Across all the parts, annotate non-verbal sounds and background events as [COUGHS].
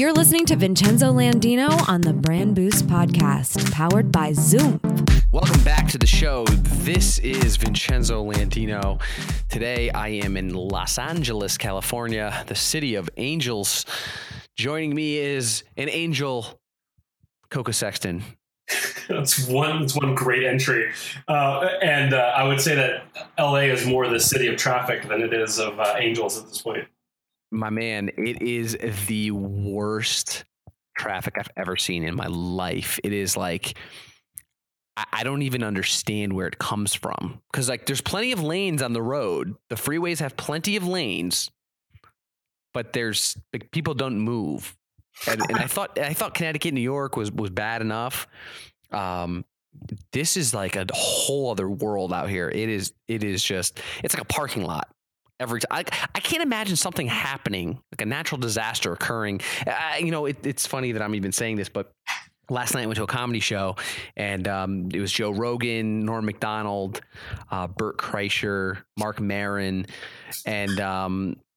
You're listening to Vincenzo Landino on the Brand Boost Podcast, powered by Zoom. Welcome back to the show. This is Vincenzo Landino. Today I am in Los Angeles, California, the city of angels. Joining me is an angel, Koka Sexton. [LAUGHS] That's one. That's one great entry, uh, and uh, I would say that LA is more the city of traffic than it is of uh, angels at this point. My man, it is the worst traffic I've ever seen in my life. It is like I don't even understand where it comes from because like there's plenty of lanes on the road. The freeways have plenty of lanes, but there's like people don't move. And, and I [COUGHS] thought I thought Connecticut, New York was was bad enough. Um, this is like a whole other world out here. It is it is just it's like a parking lot every time. I, I can't imagine something happening like a natural disaster occurring. Uh, you know, it, it's funny that I'm even saying this, but last night I went to a comedy show and um, it was Joe Rogan, Norm Macdonald, uh, Bert Kreischer, Marc Maron, and um, I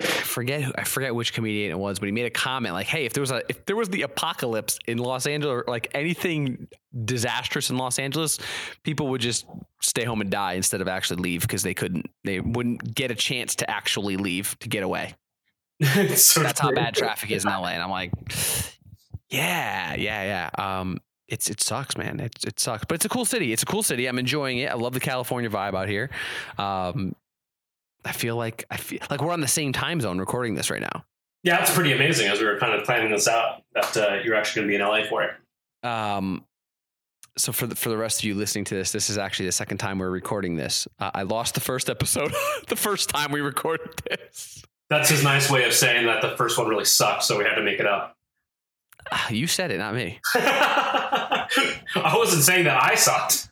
forget who, I forget which comedian it was, but he made a comment like, "Hey, if there was a if there was the apocalypse in Los Angeles, or like anything disastrous in Los Angeles, people would just stay home and die instead of actually leave because they couldn't they wouldn't get a chance to actually leave to get away." [LAUGHS] so That's how bad traffic is in LA, and I'm like, yeah, yeah, yeah. Um, it's it sucks, man. It it sucks, but it's a cool city. It's a cool city. I'm enjoying it. I love the California vibe out here. Um, I feel like I feel like we're on the same time zone recording this right now. Yeah, it's pretty amazing. As we were kind of planning this out, that uh, you're actually going to be in LA for it. Um, so for the, for the rest of you listening to this, this is actually the second time we're recording this. Uh, I lost the first episode [LAUGHS] the first time we recorded this. That's his nice way of saying that the first one really sucked, so we had to make it up. [SIGHS] You said it, not me. [LAUGHS] I wasn't saying that I sucked.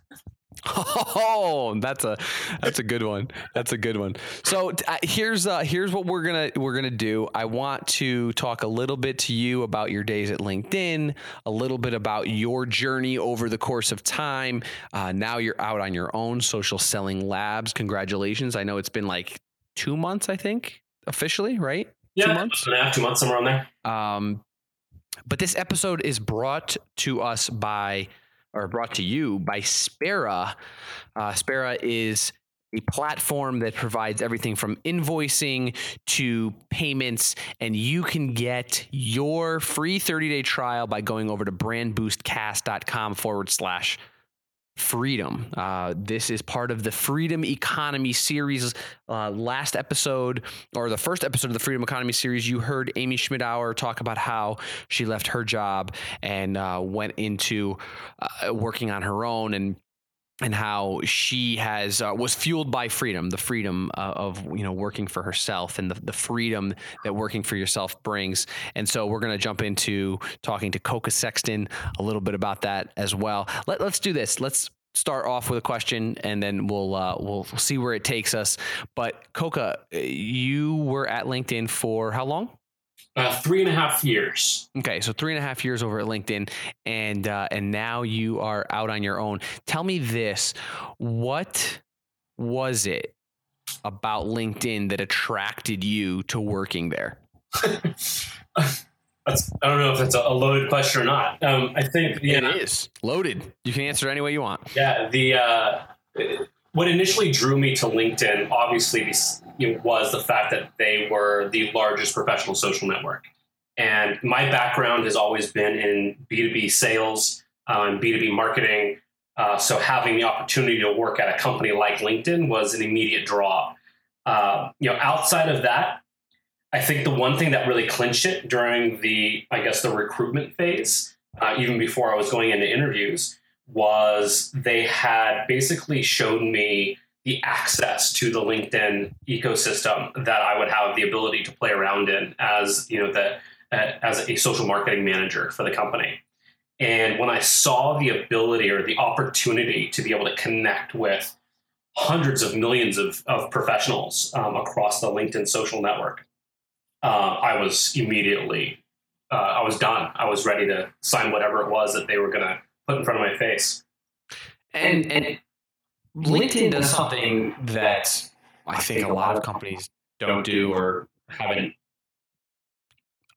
Oh, that's a that's a good one. That's a good one. So uh, here's uh, here's what we're gonna we're gonna do. I want to talk a little bit to you about your days at LinkedIn, a little bit about your journey over the course of time. Uh, now you're out on your own, social selling labs. Congratulations! I know it's been like two months, I think, officially, right? Yeah, two months, and a half, two months, somewhere on there. Um, but this episode is brought to us by, or brought to you by Spera. Uh, Spera is a platform that provides everything from invoicing to payments, and you can get your free 30 day trial by going over to brandboostcast.com forward slash freedom. Uh, this is part of the Freedom Economy series. Uh, last episode, or the first episode of the Freedom Economy series, you heard Amy Schmittauer talk about how she left her job and uh, went into uh, working on her own and and how she has uh, was fueled by freedom the freedom uh, of you know working for herself and the, the freedom that working for yourself brings. And so we're going to jump into talking to Koka Sexton a little bit about that as well. Let, let's do this. Let's start off with a question and then we'll uh, we'll see where it takes us. But Koka you were at linkedin for how long uh, three and a half years. Okay, so three and a half years over at LinkedIn, and uh, and now you are out on your own. Tell me this: what was it about LinkedIn that attracted you to working there? [LAUGHS] That's, I don't know if that's a loaded question or not. Um, I think yeah, it is loaded. You can answer any way you want. Yeah, the uh, what initially drew me to LinkedIn, obviously, was the fact that they were the largest professional social network. And my background has always been in B2B sales uh, and B2B marketing. Uh, so having the opportunity to work at a company like LinkedIn was an immediate draw. Uh, you know, outside of that, I think the one thing that really clinched it during the, I guess, the recruitment phase, uh, even before I was going into interviews, was they had basically shown me the access to the LinkedIn ecosystem that I would have the ability to play around in as you know the uh, as a social marketing manager for the company. And when I saw the ability or the opportunity to be able to connect with hundreds of millions of, of professionals um, across the LinkedIn social network, uh, I was immediately uh, I was done. I was ready to sign whatever it was that they were going to put in front of my face. And, and LinkedIn does something that I think a lot of companies don't do or haven't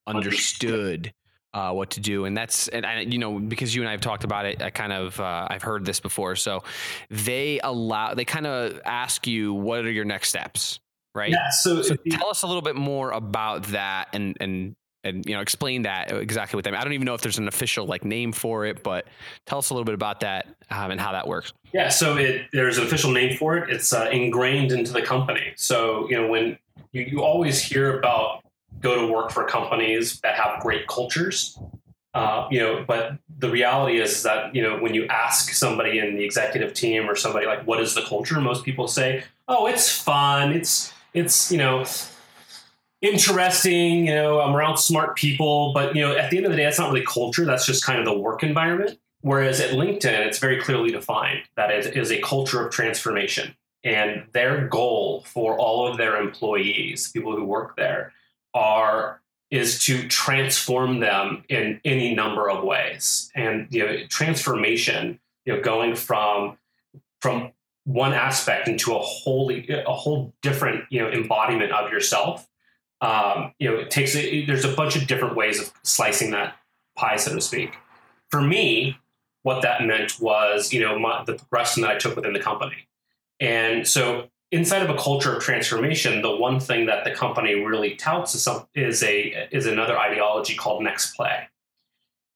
understood uh, what to do, and that's and I, you know because you and I have talked about it. I kind of uh, I've heard this before. So they allow they kind of ask you what are your next steps, right? Yeah. So, so tell us a little bit more about that and and and you know explain that exactly what that. I don't even know if there's an official like name for it, but tell us a little bit about that um, and how that works. Yeah. So it, there's an official name for it. It's uh, ingrained into the company. So you know when you, you always hear about go to work for companies that have great cultures. Uh, you know, but the reality is that you know when you ask somebody in the executive team or somebody like, "What is the culture?" Most people say, "Oh, it's fun. It's it's you know." Interesting you know i'm around smart people but you know at the end of the day that's not really culture that's just kind of the work environment. Whereas at linkedin it's very clearly defined that it is a culture of transformation and their goal for all of their employees people who work there are is to transform them in any number of ways. And you know transformation you know going from from one aspect into a wholly a whole different you know embodiment of yourself um, you know it takes a, there's a bunch of different ways of slicing that pie so to speak for me what that meant was you know my, the progression that i took within the company and so inside of a culture of transformation, the one thing that the company really touts is, some, is a is another ideology called next play.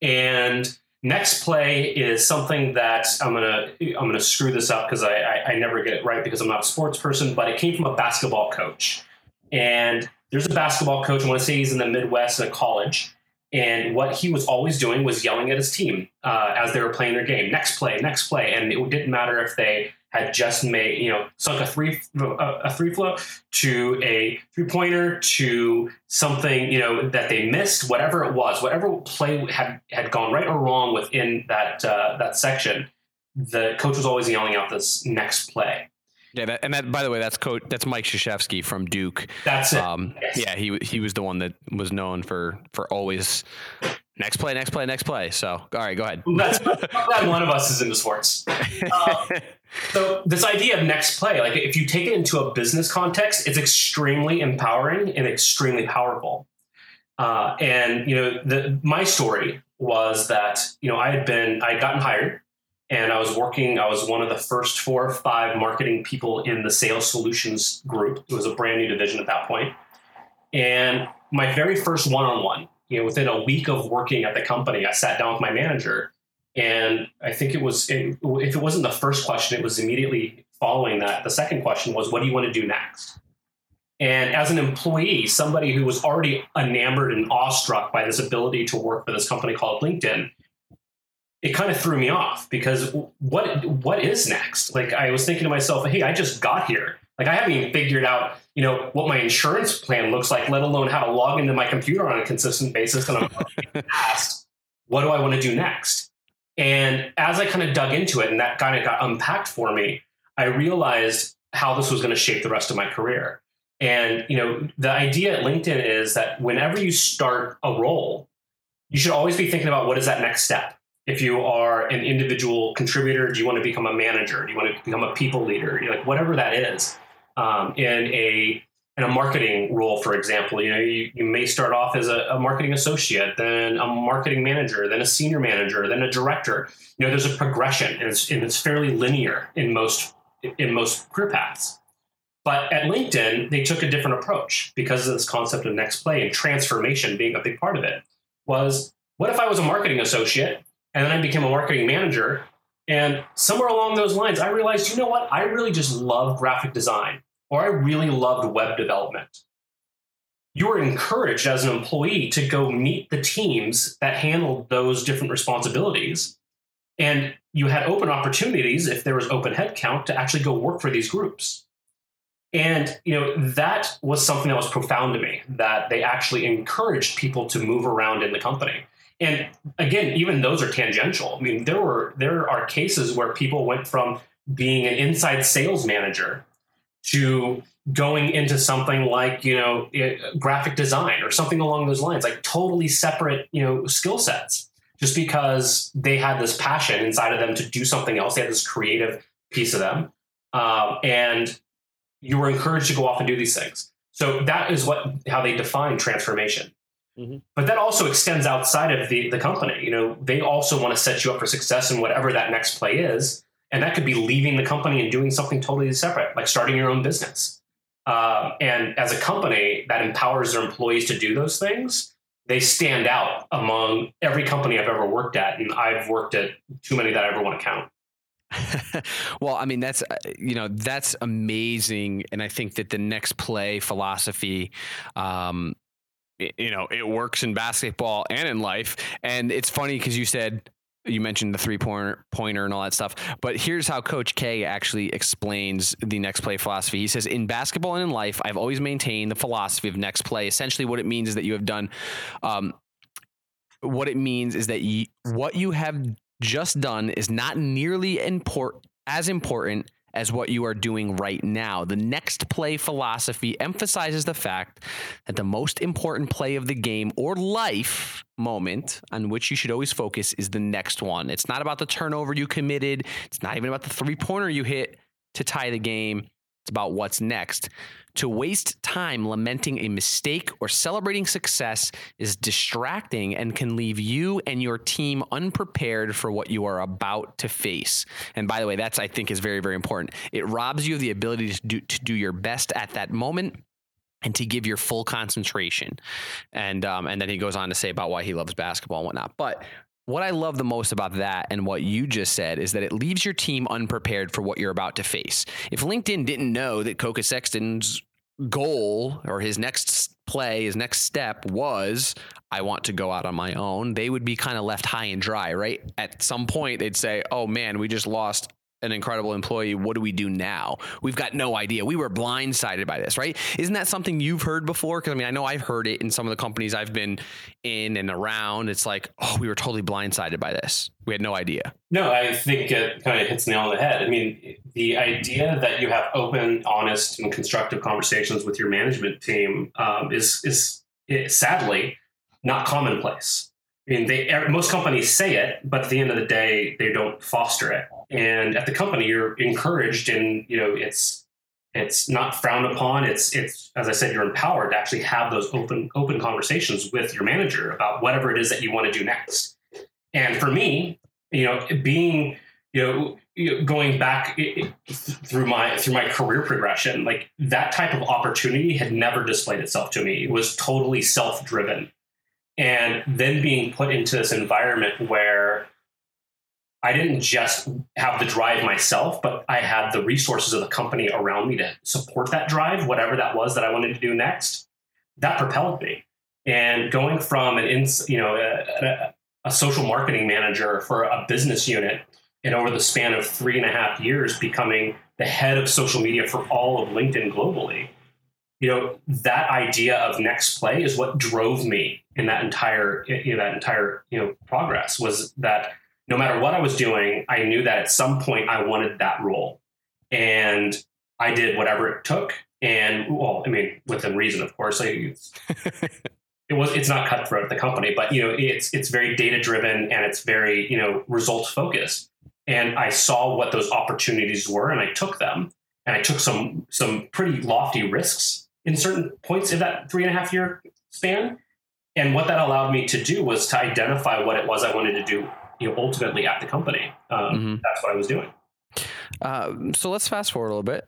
And next play is something that I'm gonna I'm gonna screw this up because I, I, I never get it right because I'm not a sports person, but it came from a basketball coach. And there's a basketball coach. I want to say he's in the Midwest in a college. And what he was always doing was yelling at his team uh, as they were playing their game. Next play, next play, and it didn't matter if they had just made, you know, sunk a three a three flow to a three pointer to something, you know, that they missed, whatever it was, whatever play had had gone right or wrong within that uh, that section, the coach was always yelling out this next play. Yeah, that, and that by the way, that's coach. That's Mike Krzyzewski from Duke. That's it. Um, yes. Yeah, he he was the one that was known for for always next play, next play, next play. So, all right, go ahead. That's, glad one of us is into sports. Um, so, this idea of next play, like if you take it into a business context, it's extremely empowering and extremely powerful. Uh, and you know, the, my story was that you know I had been I had gotten hired, and I was working. I was one of the first four or five marketing people in the sales solutions group. It was a brand new division at that point. and my very first one-on-one you know, within a week of working at the company, I sat down with my manager, and I think it was it, if it wasn't the first question, it was immediately following that. The second question was, "What do you want to do next?" And as an employee, somebody who was already enamored and awestruck by this ability to work for this company called LinkedIn, it kind of threw me off because what what is next? Like I was thinking to myself, hey, I just got here. Like I haven't even figured out, you know, what my insurance plan looks like, let alone how to log into my computer on a consistent basis. And I'm [LAUGHS] asked, what do I want to do next? And as I kind of dug into it and that kind of got unpacked for me, I realized how this was going to shape the rest of my career. And you know, the idea at LinkedIn is that whenever you start a role, you should always be thinking about what is that next step. If you are an individual contributor, do you want to become a manager? Do you want to become a people leader? Like whatever that is um, in a in a marketing role, for example, you know, you, you may start off as a, a, marketing associate, then a marketing manager, then a senior manager, then a director. You know, there's a progression, and it's, and it's fairly linear in most in most career paths. But at LinkedIn, they took a different approach because of this concept of next play and transformation being a big part of it. Was what if I was a marketing associate and then I became a marketing manager and somewhere along those lines, I realized, you know what? I really just love graphic design, or I really loved web development. You were encouraged as an employee to go meet the teams that handled those different responsibilities. And you had open opportunities, if there was open headcount, to actually go work for these groups. And you know that was something that was profound to me. That they actually encouraged people to move around in the company. And again, even those are tangential. I mean, there were there are cases where people went from being an inside sales manager to going into something like you know graphic design or something along those lines, like totally separate you know skill sets. Just because they had this passion inside of them to do something else, they had this creative piece of them, um, and you were encouraged to go off and do these things. So that is what how they define transformation. Mm-hmm. But that also extends outside of the, the company. You know, they also want to set you up for success in whatever that next play is. And that could be leaving the company and doing something totally separate, like starting your own business. Um, and as a company that empowers their employees to do those things, they stand out among every company I've ever worked at. And I've worked at too many that I ever want to count. [LAUGHS] well, I mean, that's, uh, you know, that's amazing. And I think that the next play philosophy, um, you know, it works in basketball and in life. And it's funny because you said you mentioned the three pointer pointer and all that stuff. But here's how Coach K actually explains the next play philosophy. He says, In basketball and in life, I've always maintained the philosophy of next play. Essentially, what it means is that you have done um, what it means is that what you have just done is not nearly import, as important as what you are doing right now. The next play philosophy emphasizes the fact that the most important play of the game or life moment on which you should always focus is the next one. It's not about the turnover you committed, it's not even about the three pointer you hit to tie the game. It's about what's next. To waste time lamenting a mistake or celebrating success is distracting and can leave you and your team unprepared for what you are about to face. And by the way, that's I think is very very important. It robs you of the ability to do, to do your best at that moment and to give your full concentration. And um, and then he goes on to say about why he loves basketball and whatnot. But what I love the most about that and what you just said is that it leaves your team unprepared for what you're about to face. If LinkedIn didn't know that Koka Sexton's goal or his next play, his next step was, I want to go out on my own, they would be kind of left high and dry, right? At some point, they'd say, oh man, we just lost an incredible employee. What do we do now? We've got no idea. We were blindsided by this, right? Isn't that something you've heard before? Because I mean, I know I've heard it in some of the companies I've been in and around. It's like, oh, we were totally blindsided by this. We had no idea. No, I think it kind of hits the nail on the head. I mean, the idea that you have open, honest, and constructive conversations with your management team um, is is it, sadly not commonplace. I mean, they most companies say it, but at the end of the day, they don't foster it. And at the company, you're encouraged, and you know, it's it's not frowned upon. It's it's as I said, you're empowered to actually have those open open conversations with your manager about whatever it is that you want to do next. And for me, you know, being you know going back through my through my career progression like that type of opportunity had never displayed itself to me it was totally self-driven and then being put into this environment where I didn't just have the drive myself, but I had the resources of the company around me to support that drive, whatever that was that I wanted to do next. That propelled me. And going from an you know a, a, a social marketing manager for a business unit, and over the span of three and a half years, becoming the head of social media for all of LinkedIn globally, you know that idea of next play is what drove me in that entire you know, that entire you know progress was that no matter what I was doing, I knew that at some point I wanted that role, and I did whatever it took. And well, I mean, within reason, of course. I, [LAUGHS] it was it's not cutthroat at the company, but you know, it's it's very data driven and it's very you know results focused. And I saw what those opportunities were, and I took them, and I took some some pretty lofty risks in certain points of that three and a half year span. And what that allowed me to do was to identify what it was I wanted to do, you know, ultimately at the company. Um, mm-hmm. That's what I was doing. Uh, so let's fast forward a little bit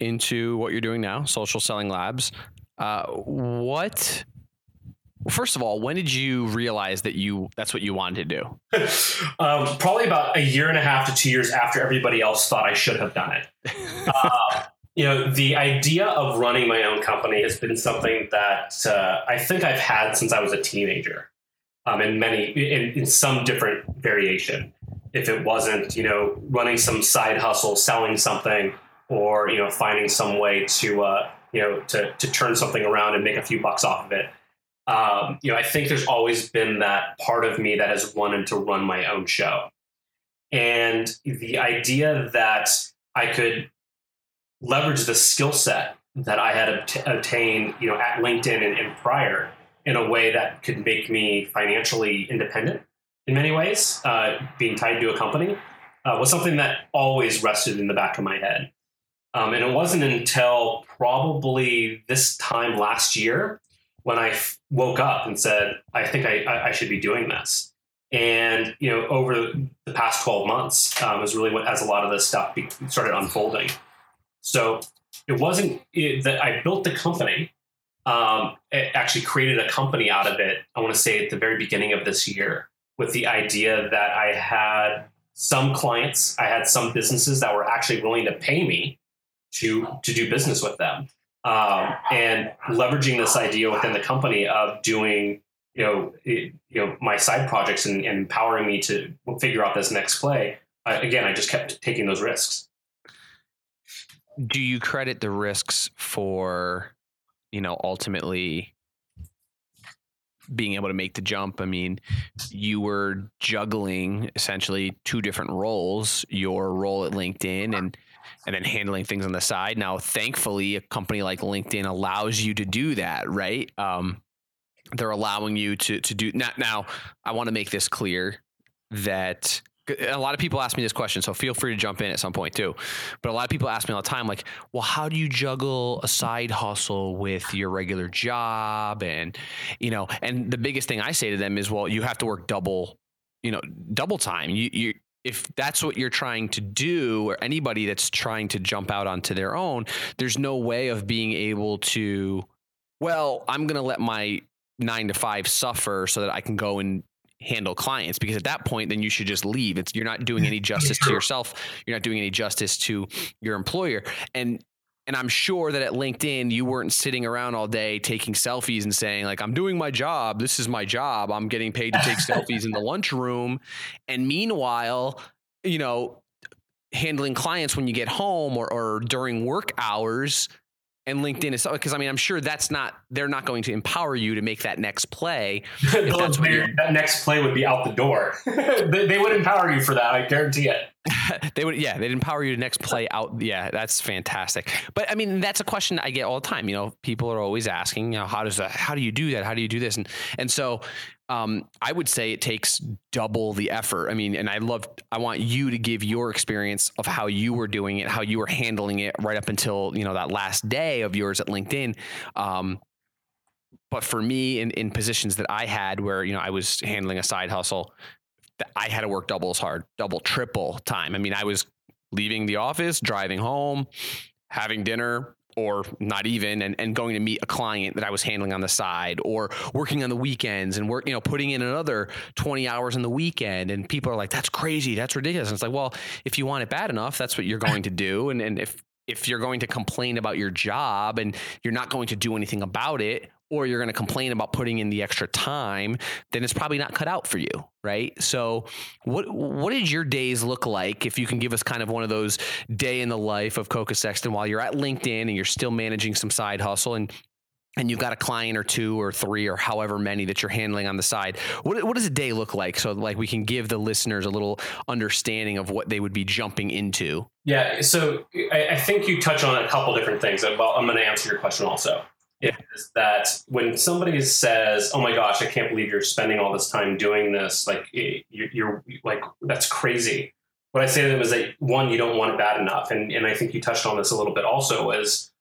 into what you're doing now, Social Selling Labs. Uh, what First of all, when did you realize that you that's what you wanted to do? [LAUGHS] um, probably about a year and a half to two years after everybody else thought I should have done it. [LAUGHS] Uh, you know, the idea of running my own company has been something that uh, I think I've had since I was a teenager, um, in many, in, in some different variation. If it wasn't, you know, running some side hustle, selling something, or you know, finding some way to, uh, you know, to to turn something around and make a few bucks off of it. Um, you know, I think there's always been that part of me that has wanted to run my own show, and the idea that I could leverage the skill set that I had obt- obtained, you know, at LinkedIn and, and, prior in a way that could make me financially independent in many ways, uh, being tied to a company, uh, was something that always rested in the back of my head. Um, and it wasn't until probably this time last year when I f- woke up and said, I think I, I, I should be doing this. And you know, over the past twelve months um, is really what as a lot of this stuff be, started unfolding. So it wasn't it, that I built the company. Um, actually created a company out of it. I want to say at the very beginning of this year, with the idea that I had some clients, I had some businesses that were actually willing to pay me to to do business with them, um, and leveraging this idea within the company of doing you know, it, you know, my side projects and, and, empowering me to figure out this next play. I, again, I just kept taking those risks. Do you credit the risks for, you know, ultimately being able to make the jump? I mean, you were juggling essentially two different roles: your role at LinkedIn and and then handling things on the side. Now, thankfully, a company like LinkedIn allows you to do that, right? Um, they're allowing you to to do now. Now, I want to make this clear that a lot of people ask me this question, so feel free to jump in at some point too. But a lot of people ask me all the time, like, well, how do you juggle a side hustle with your regular job? And, you know, and the biggest thing I say to them is, well, you have to work double, you know, double time. You, you, if that's what you're trying to do, or anybody that's trying to jump out onto their own, there's no way of being able to, well, I'm going to let my nine to five suffer so that I can go and handle clients because at that point then you should just leave. It's you're not doing mm, any justice to yourself. You're not doing any justice to your employer. And and I'm sure that at LinkedIn you weren't sitting around all day taking selfies and saying like I'm doing my job. This is my job. I'm getting paid to take selfies in the [LAUGHS] lunchroom. And meanwhile you know handling clients when you get home or, or during work hours and LinkedIn is because I mean I'm sure that's not they're not going to empower you to make that next play. [LAUGHS] that next play would be out the door. [LAUGHS] they, they, would empower you for that, I guarantee it. [LAUGHS] they would, yeah, they'd empower you to next play out. Yeah, that's fantastic. But I mean, that's a question I get all the time. You know, people are always asking, you know, how does that? How do you do that? How do you do this? And and so um, I would say it takes double the effort. I mean, and I love, I want you to give your experience of how you were doing it, how you were handling it right up until, you know, that last day of yours at LinkedIn. Um, but for me, in, in positions that I had where, you know, I was handling a side hustle, I had to work double as hard, double, triple time. I mean, I was leaving the office, driving home, having dinner, or not even and, and going to meet a client that I was handling on the side or working on the weekends and work, you know, putting in another 20 hours in the weekend. And people are like, that's crazy. That's ridiculous. And it's like, well, if you want it bad enough, that's what you're going to do. And, and if, if you're going to complain about your job and you're not going to do anything about it, or you're going to complain about putting in the extra time, then it's probably not cut out for you, right? So, what what did your days look like? If you can give us kind of one of those day in the life of Koka Sexton while you're at LinkedIn and you're still managing some side hustle and and you've got a client or two or three or however many that you're handling on the side. What, what does a day look like? So like we can give the listeners a little understanding of what they would be jumping into. Yeah. So I, I think you touch on a couple different things. Well, I'm going to answer your question also. Is that when somebody says, "Oh my gosh, I can't believe you're spending all this time doing this," like you're, you're like that's crazy. What I say to them is that one, you don't want it bad enough, and and I think you touched on this a little bit also. Is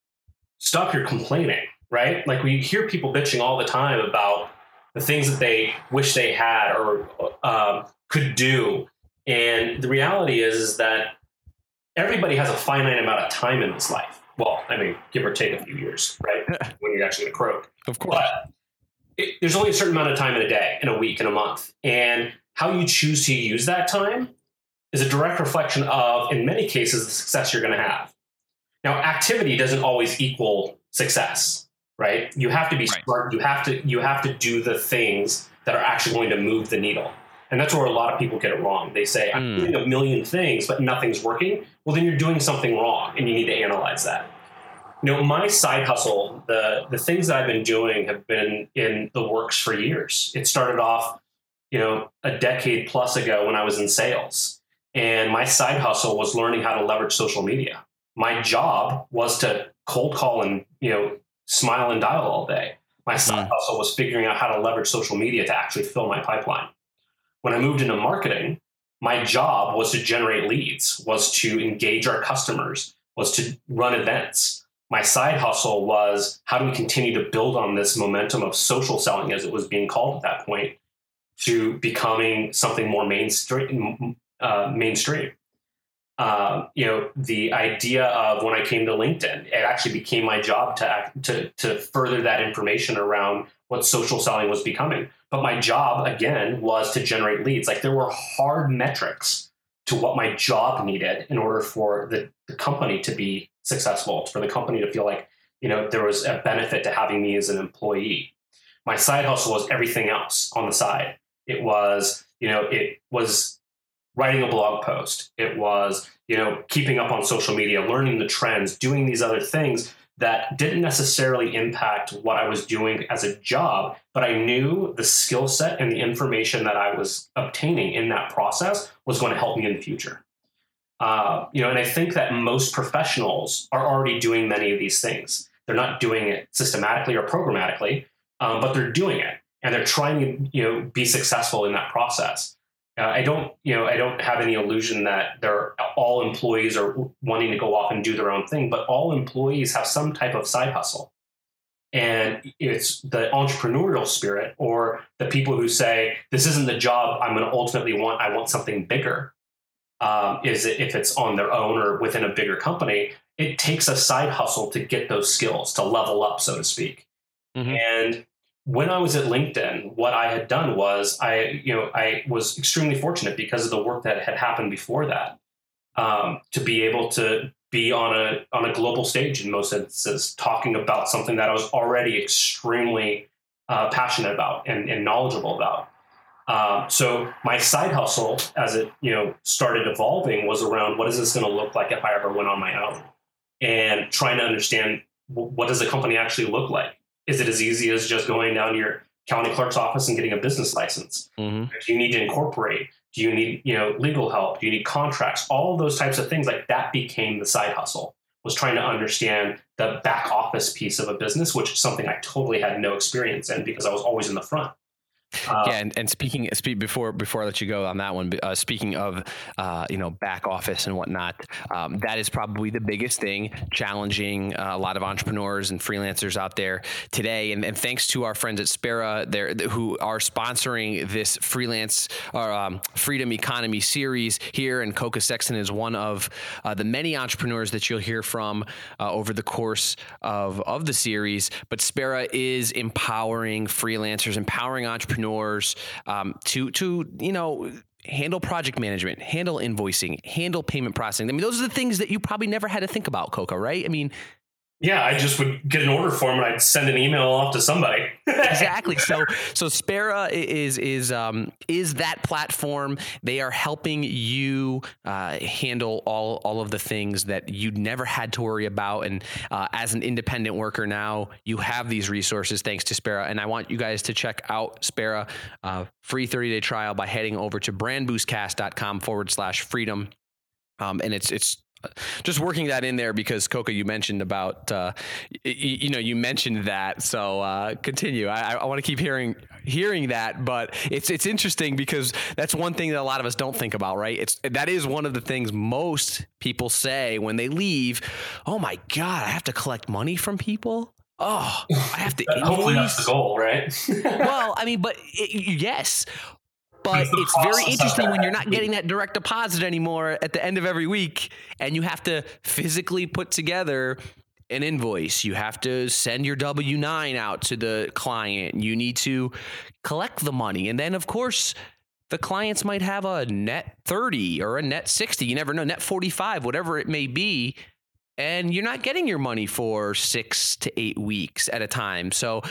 stop your complaining right? Like we hear people bitching all the time about the things that they wish they had or um, could do. And the reality is, is that everybody has a finite amount of time in this life. Well, I mean, give or take a few years, right? [LAUGHS] when you're actually going to croak. Of course. But it, there's only a certain amount of time in a day, in a week, in a month. And how you choose to use that time is a direct reflection of, in many cases, the success you're going to have. Now, activity doesn't always equal success right? You have to be right. smart. You have to you have to do the things that are actually going to move the needle. And that's where a lot of people get it wrong. They say, I'm mm. doing a million things, but nothing's working. Well, then you're doing something wrong and you need to analyze that. You know, my side hustle, the the things that I've been doing have been in the works for years. It started off, you know, a decade plus ago when I was in sales. And my side hustle was learning how to leverage social media. My job was to cold call and, you know, smile and dial all day. My side mm. hustle was figuring out how to leverage social media to actually fill my pipeline. When I moved into marketing, my job was to generate leads, was to engage our customers, was to run events. my side hustle was how do we continue to build on this momentum of social selling, as it was being called at that point, to becoming something more mainstream. Uh, mainstream. Uh, you know, the idea of when I came to LinkedIn, it actually became my job to act, to to further that information around what social selling was becoming. But my job again was to generate leads. Like there were hard metrics to what my job needed in order for the, the company to be successful, for the company to feel like, you know, there was a benefit to having me as an employee. My side hustle was everything else on the side. It was, you know, it was writing a blog post. It was, you know, keeping up on social media, learning the trends, doing these other things that didn't necessarily impact what I was doing as a job, but I knew the skill set and the information that I was obtaining in that process was going to help me in the future. Uh, you know, and I think that most professionals are already doing many of these things. They're not doing it systematically or programmatically, um, but they're doing it, and they're trying to you know be successful in that process. Uh, I don't, you know, I don't have any illusion that they're all employees are wanting to go off and do their own thing, but all employees have some type of side hustle. And it's the entrepreneurial spirit or the people who say, this isn't the job I'm going to ultimately want, I want something bigger. Um, is it, if it's on their own or within a bigger company, it takes a side hustle to get those skills to level up, so to speak. Mm-hmm. And when I was at LinkedIn, what I had done was I, you know, I was extremely fortunate because of the work that had happened before that um, to be able to be on a on a global stage in most instances, talking about something that I was already extremely uh, passionate about and, and knowledgeable about. Um, so my side hustle, as it you know started evolving, was around what is this going to look like if I ever went on my own, and trying to understand what does a company actually look like is it as easy as just going down to your county clerk's office and getting a business license? Mm-hmm. Do you need to incorporate? Do you need, you know, legal help? Do you need contracts? All those types of things like that became the side hustle. Was trying to understand the back office piece of a business, which is something I totally had no experience in because I was always in the front. Uh, yeah, and, and speaking speak, before before I let you go on that one, uh, speaking of uh, you know back office and whatnot, um, that is probably the biggest thing challenging uh, a lot of entrepreneurs and freelancers out there today. And, and thanks to our friends at Spera, there who are sponsoring this freelance or um, freedom economy series here, and Koka Sexton is one of uh, the many entrepreneurs that you'll hear from uh, over the course of of the series. But Spera is empowering freelancers, empowering entrepreneurs entrepreneurs um, to to you know handle project management, handle invoicing, handle payment processing. I mean, those are the things that you probably never had to think about, Koka, right? I mean, yeah, I just would get an order form and I'd send an email off to somebody. [LAUGHS] exactly. So so Spera is is um, is that platform. They are helping you uh, handle all all of the things that you'd never had to worry about. And uh, as an independent worker now, you have these resources thanks to Spera. And I want you guys to check out Spera uh, free 30 day trial by heading over to brandboostcast.com forward slash freedom. Um, and it's it's just working that in there because Koka, you mentioned about uh, you, you, know you mentioned that. So uh, continue. I, I want to keep hearing hearing that, but it's it's interesting because that's one thing that a lot of us don't think about, right? It's that is one of the things most people say when they leave. Oh my God, I have to collect money from people. Oh, I have to. [LAUGHS] Hopefully, that's the goal, right? well, [LAUGHS] I mean, but it, yes, but it's very interesting when you're not getting that direct deposit anymore at the end of every week and you have to physically put together an invoice. You have to send your W 9 out to the client. You need to collect the money. And then, of course, the clients might have a net 30 or a net 60. You never know, net 45, whatever it may be. And you're not getting your money for six to eight weeks at a time. So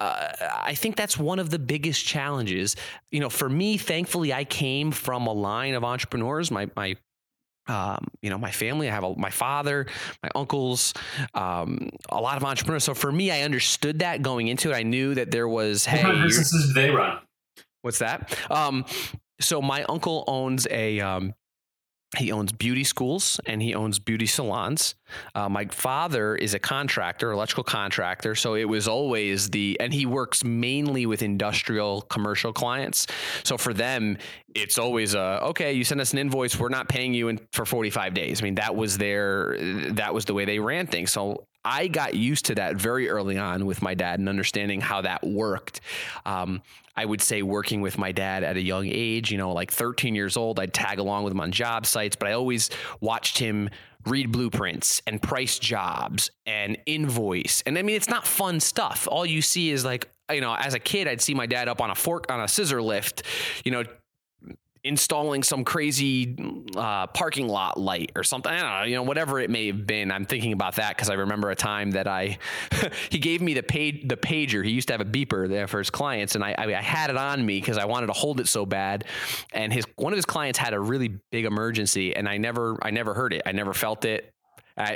uh, I think that's one of the biggest challenges. You know, for me, thankfully, I came from a line of entrepreneurs. My my um, you know, my family. I have a, my father, my uncles, um, a lot of entrepreneurs. So for me, I understood that going into it. I knew that there was. What hey, businesses do they run? What's that? Um, so my uncle owns a um, he owns beauty schools and he owns beauty salons. Uh, my father is a contractor, electrical contractor. So it was always the, and he works mainly with industrial commercial clients. So for them, it's always a, okay, you send us an invoice, we're not paying you in, for 45 days. I mean, that was their, that was the way they ran things. So I got used to that very early on with my dad and understanding how that worked. Um, I would say working with my dad at a young age, you know, like 13 years old, I'd tag along with him on job sites, but I always watched him read blueprints and price jobs and invoice. And I mean, it's not fun stuff. All you see is like, you know, as a kid, I'd see my dad up on a fork on a scissor lift, you know, installing some crazy uh, parking lot light or something. I don't know, you know, whatever it may have been. I'm thinking about that because I remember a time that I [LAUGHS] he gave me the page the pager. He used to have a beeper there for his clients, and I, I, I had it on me because I wanted to hold it so bad. And his one of his clients had a really big emergency, and I never I never heard it. I never felt it.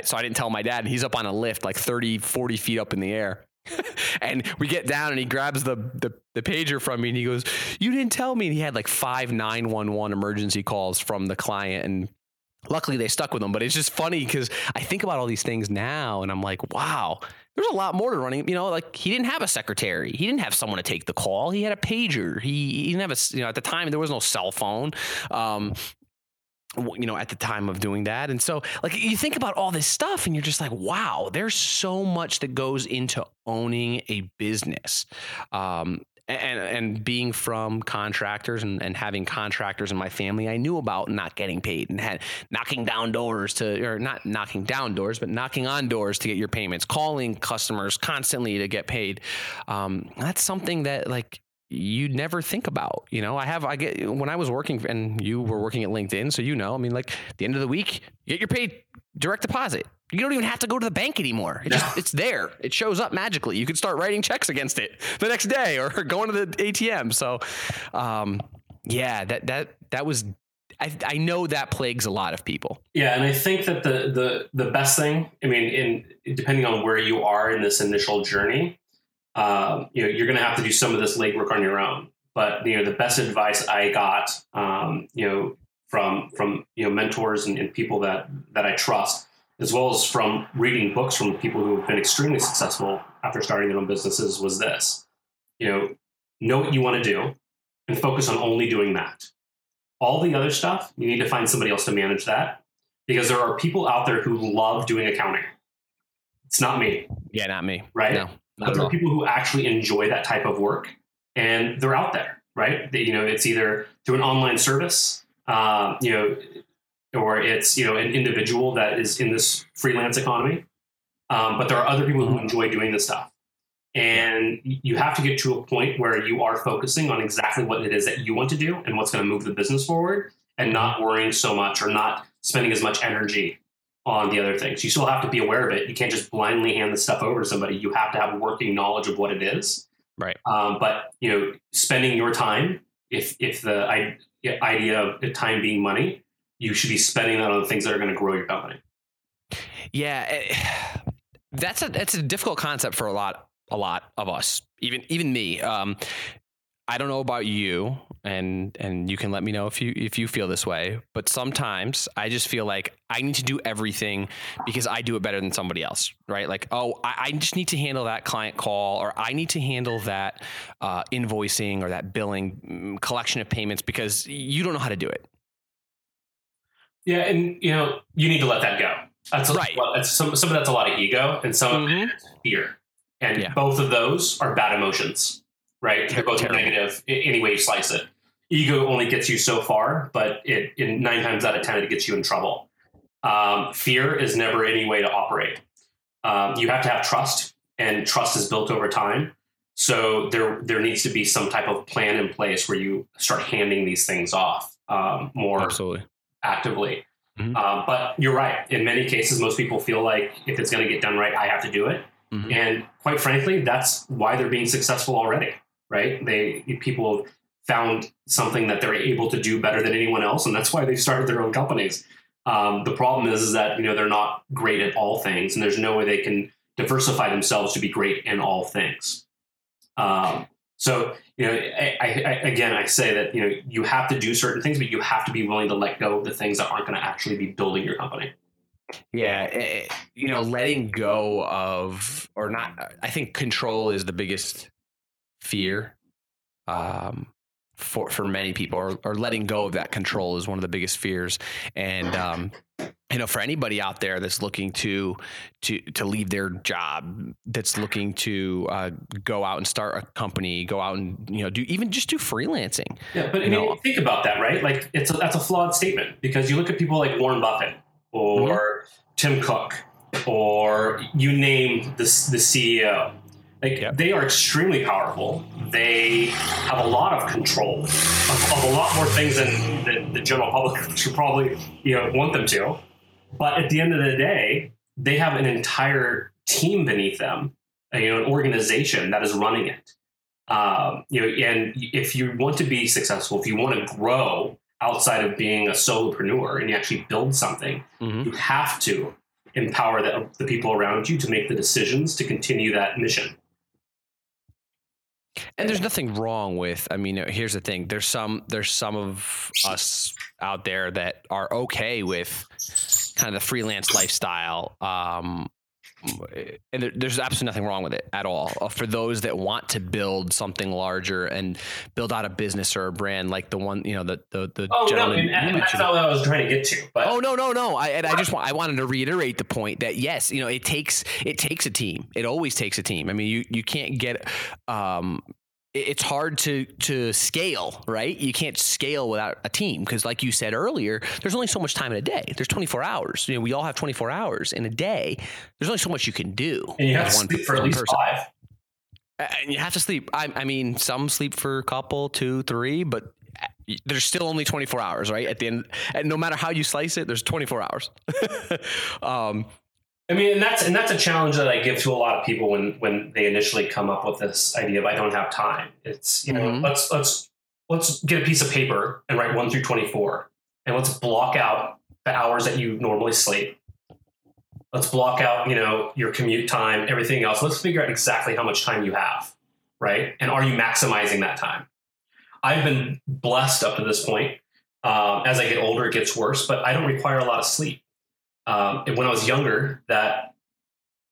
So I didn't tell my dad. He's up on a lift like 30, 40 feet up in the air. [LAUGHS] and we get down and he grabs the, the, the pager from me and he goes, "You didn't tell me." And he had like five nine one one emergency calls from the client, and luckily they stuck with him. But it's just funny because I think about all these things now, and I'm like, wow. There's a lot more to running. You know, like he didn't have a secretary. He didn't have someone to take the call. He had a pager. He, he didn't have a, you know, at the time there was no cell phone. Um, you know at the time of doing that and so like you think about all this stuff and you're just like wow there's so much that goes into owning a business um, and and being from contractors and, and having contractors in my family, I knew about not getting paid and had knocking down doors to or not knocking down doors, but knocking on doors to get your payments, calling customers constantly to get paid. Um, that's something that like you never think about. You know, I have, I get, when I was working and you were working at LinkedIn, so you know, I mean, like the end of the week, you get your paid direct deposit. You don't even have to go to the bank anymore. It just, it's there. It shows up magically. You can start writing checks against it [LAUGHS] the next day or [LAUGHS] going to the ATM. So, um, yeah, that, that, that was I, I, know that plagues a lot of people. Yeah, and I think that the the the best thing, I mean, in depending on where you are in this initial journey, um, you know, you're going to have to do some of this legwork on your own. But you know, the best advice I got, um, you know, from from you know mentors and, and, people that that I trust, as well as from reading books from people who have been extremely successful after starting their own businesses, was this: you know, know what you want to do, and focus on only doing that. All the other stuff, you need to find somebody else to manage that, because there are people out there who love doing accounting. It's not me. Yeah, not me. Right. No but there are people who actually enjoy that type of work and they're out there right? They, you know it's either through an online service uh, you know or it's you know an individual that is in this freelance economy. Um, but there are other people who enjoy doing this stuff. And you have to get to a point where you are focusing on exactly what it is that you want to do and what's going to move the business forward and not worrying so much or not spending as much energy on the other things. You still have to be aware of it. You can't just blindly hand the stuff over to somebody. You have to have a working knowledge of what it is. Right. Um, but you know, spending your time, if if the idea of time being money, you should be spending that on the things that are going to grow your company. Yeah, eh, [SIGHS] that's a that's a difficult concept for a lot a lot of us, even even me. Um, I don't know about you, and and you can let me know if you if you feel this way. But sometimes I just feel like I need to do everything because I do it better than somebody else, right? Like, oh, I, I just need to handle that client call, or I need to handle that uh, invoicing or that billing mm, collection of payments because you don't know how to do it. Yeah, and you know you need to let that go. That's a, right. Well, some some of that's a lot of ego, and some mm-hmm. of it is fear, and yeah. both of those are bad emotions right? They're both Terrible. negative any way you slice it. Ego only gets you so far, but it in nine times out of ten it gets you in trouble. Um, fear is never any way to operate. Um, you have to have trust, and trust is built over time. So there there needs to be some type of plan in place where you start handing these things off um, more Absolutely. actively. Mm-hmm. Uh, but you're right. In many cases, most people feel like if it's going to get done right, I have to do it. Mm-hmm. And quite frankly, that's why they're being successful already right? They people found something that they're able to do better than anyone else, and that's why they started their own companies. Um, the problem is, is that you know they're not great at all things, and there's no way they can diversify themselves to be great in all things. Um, so you know, I, I, again, I say that you know you have to do certain things, but you have to be willing to let go of the things that aren't going to actually be building your company. Yeah, it, eh, eh, you know, letting go of or not. I think control is the biggest fear um, for for many people, or, or letting go of that control is one of the biggest fears. And um, you know for anybody out there that's looking to to to leave their job that's looking to uh, go out and start a company go out and you know do even just do freelancing yeah but I mean, know, think about that right like it's a, that's a flawed statement because you look at people like warren buffett or mm-hmm. tim cook or you name the, the ceo like yep. they are extremely powerful. They have a lot of control of, of a lot more things than the, the general public [LAUGHS] should probably you know want them to. But at the end of the day, they have an entire team beneath them, uh, you know, an organization that is running it. Um, you know, and if you want to be successful, if you want to grow outside of being a solopreneur and you actually build something, mm-hmm. you have to empower the, the people around you to make the decisions to continue that mission. And there's nothing wrong with. I mean, here's the thing. There's some. There's some of us out there that are okay with kind of the freelance lifestyle. Um, and there's absolutely nothing wrong with it at all. Uh, for those that want to build something larger and build out a business or a brand like the one, you know, the the, the oh no, and, and that's all I was trying to get to. But. Oh no, no, no. I and I just want I wanted to reiterate the point that yes, you know, it takes it takes a team. It always takes a team. I mean, you you can't get um, it's hard to to scale, right? You can't scale without a team because, like you said earlier, there's only so much time in a day. There's 24 hours. You know, we all have 24 hours in a day. There's only so much you can do. And you have to one, sleep for at least person. five. And you have to sleep. I, I mean, some sleep for a couple, two, three, but uh, there's still only 24 hours, right? At the end, and no matter how you slice it, there's 24 hours. [LAUGHS] um, I mean, and that's and that's a challenge that I give to a lot of people when when they initially come up with this idea of I don't have time. It's you know mm-hmm. let's let's let's get a piece of paper and write one through twenty four, and let's block out the hours that you normally sleep. Let's block out you know your commute time, everything else. Let's figure out exactly how much time you have, right? And are you maximizing that time? I've been blessed up to this point. Um, as I get older, it gets worse, but I don't require a lot of sleep um, when I was younger, that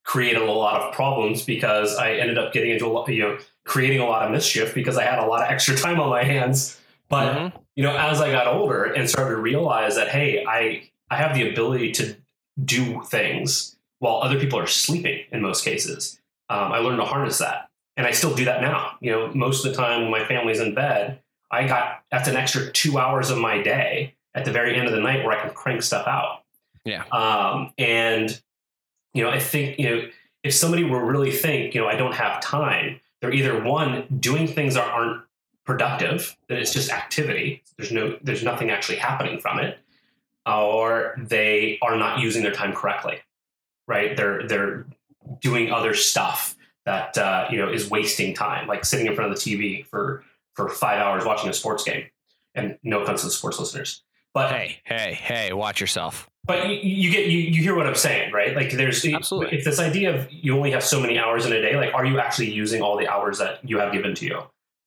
created a lot of problems because I ended up getting into a lot, you know, creating a lot of mischief because I had a lot of [LAUGHS] extra time on my hands. But mm-hmm. you know, as I got older and started to realize that, hey, I I have the ability to do things while other people are sleeping in most cases. Um, I learned to harness that, and I still do that now. You know, most of the time when my family's in bed, I got that's an extra two hours of my day at the very end of the night where I can crank stuff out. Yeah. Um, and you know, I think you know if somebody were really think, you know, I don't have time, they're either one doing things that aren't productive, that it's just activity. There's no, there's nothing actually happening from it, or they are not using their time correctly. Right? They're they're doing other stuff that uh, you know is wasting time, like sitting in front of the TV for for five hours watching a sports game. And no offense to the sports listeners, but hey, hey, hey, watch yourself but you, you, get you, you hear what I'm saying, right? Like there's Absolutely. if this idea of you only have so many hours in a day, like are you actually using all the hours that you have given to you?